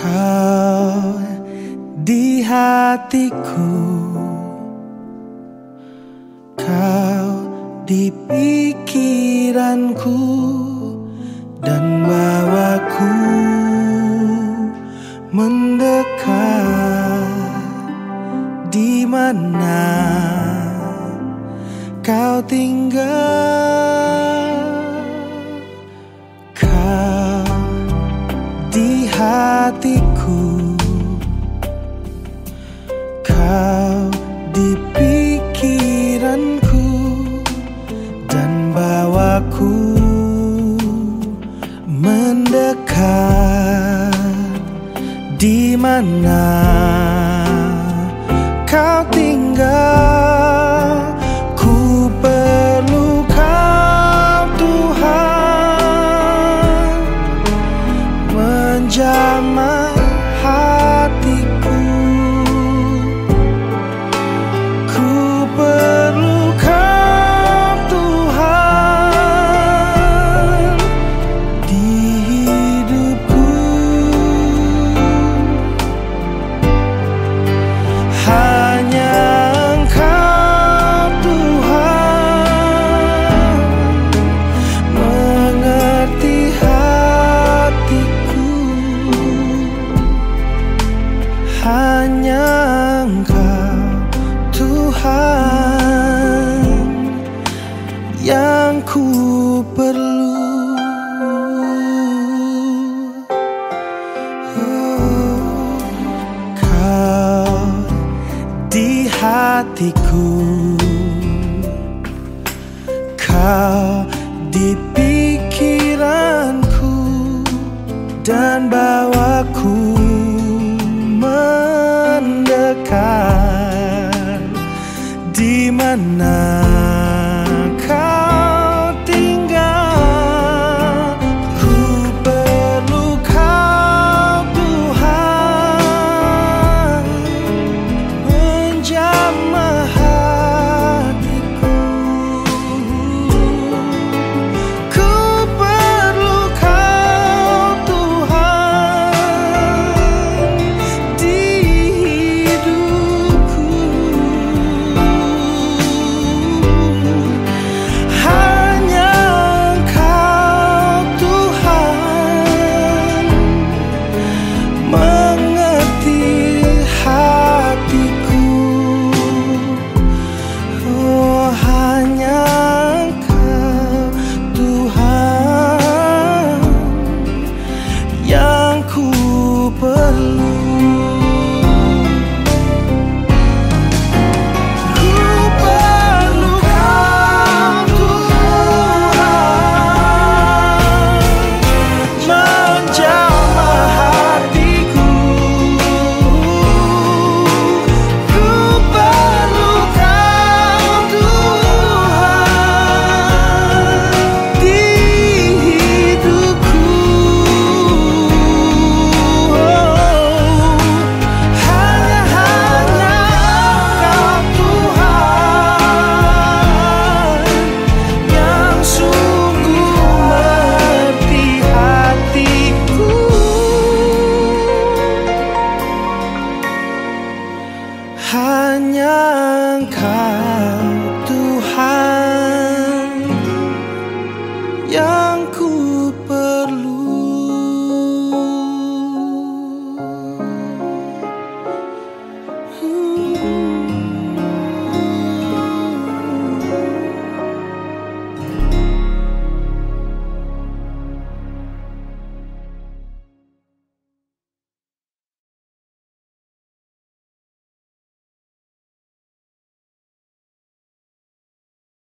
kau di hatiku. Kau di pikiranku Dan bawaku mendekat Di mana kau tinggal. Hatiku. Kau di pikiranku Dan bawaku mendekat Di mana kau tinggal Hanya Engkau Tuhan Yang ku perlu. Oh, Kau di hatiku. Kau di pikiranku Dan bawaku mendekat Di mana menyangka